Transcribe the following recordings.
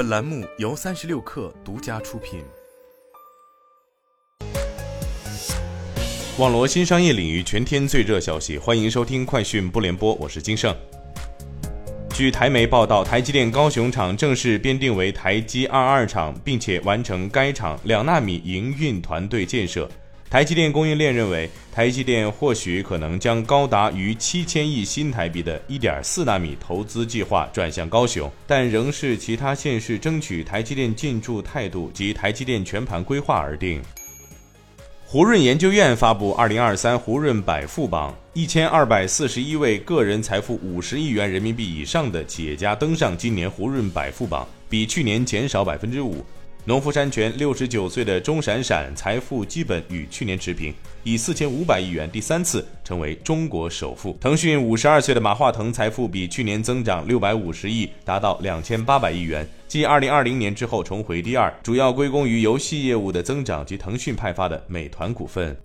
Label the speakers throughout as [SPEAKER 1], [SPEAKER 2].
[SPEAKER 1] 本栏目由三十六氪独家出品。网罗新商业领域全天最热消息，欢迎收听快讯不联播，我是金盛。据台媒报道，台积电高雄厂正式编定为台积二二厂，并且完成该厂两纳米营运团队建设。台积电供应链认为，台积电或许可能将高达逾七千亿新台币的一点四纳米投资计划转向高雄，但仍是其他县市争取台积电进驻态度及台积电全盘规划而定。胡润研究院发布《二零二三胡润百富榜》，一千二百四十一位个人财富五十亿元人民币以上的企业家登上今年胡润百富榜，比去年减少百分之五。农夫山泉六十九岁的钟闪闪财富基本与去年持平，以四千五百亿元第三次成为中国首富。腾讯五十二岁的马化腾财富比去年增长六百五十亿，达到两千八百亿元，继二零二零年之后重回第二，主要归功于游戏业务的增长及腾讯派发的美团股份。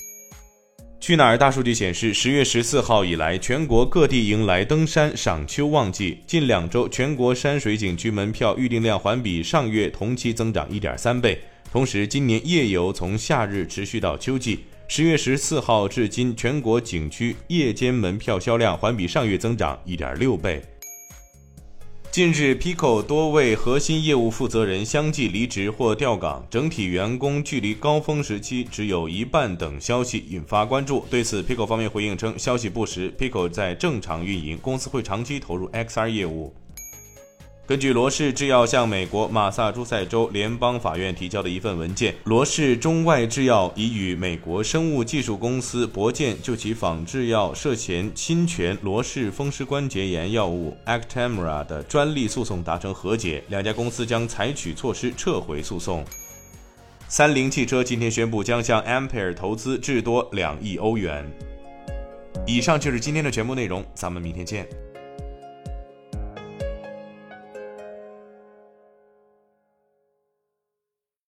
[SPEAKER 1] 去哪儿大数据显示，十月十四号以来，全国各地迎来登山赏秋旺季。近两周，全国山水景区门票预订量环比上月同期增长一点三倍。同时，今年夜游从夏日持续到秋季，十月十四号至今，全国景区夜间门票销量环比上月增长一点六倍。近日，Pico 多位核心业务负责人相继离职或调岗，整体员工距离高峰时期只有一半等消息引发关注。对此，Pico 方面回应称，消息不实，Pico 在正常运营，公司会长期投入 XR 业务。根据罗氏制药向美国马萨诸塞州联邦法院提交的一份文件，罗氏中外制药已与美国生物技术公司博健就其仿制药涉嫌侵权罗氏风湿关节炎药物 Actemra 的专利诉讼达成和解，两家公司将采取措施撤回诉讼。三菱汽车今天宣布将向 Ampere 投资至多两亿欧元。以上就是今天的全部内容，咱们明天见。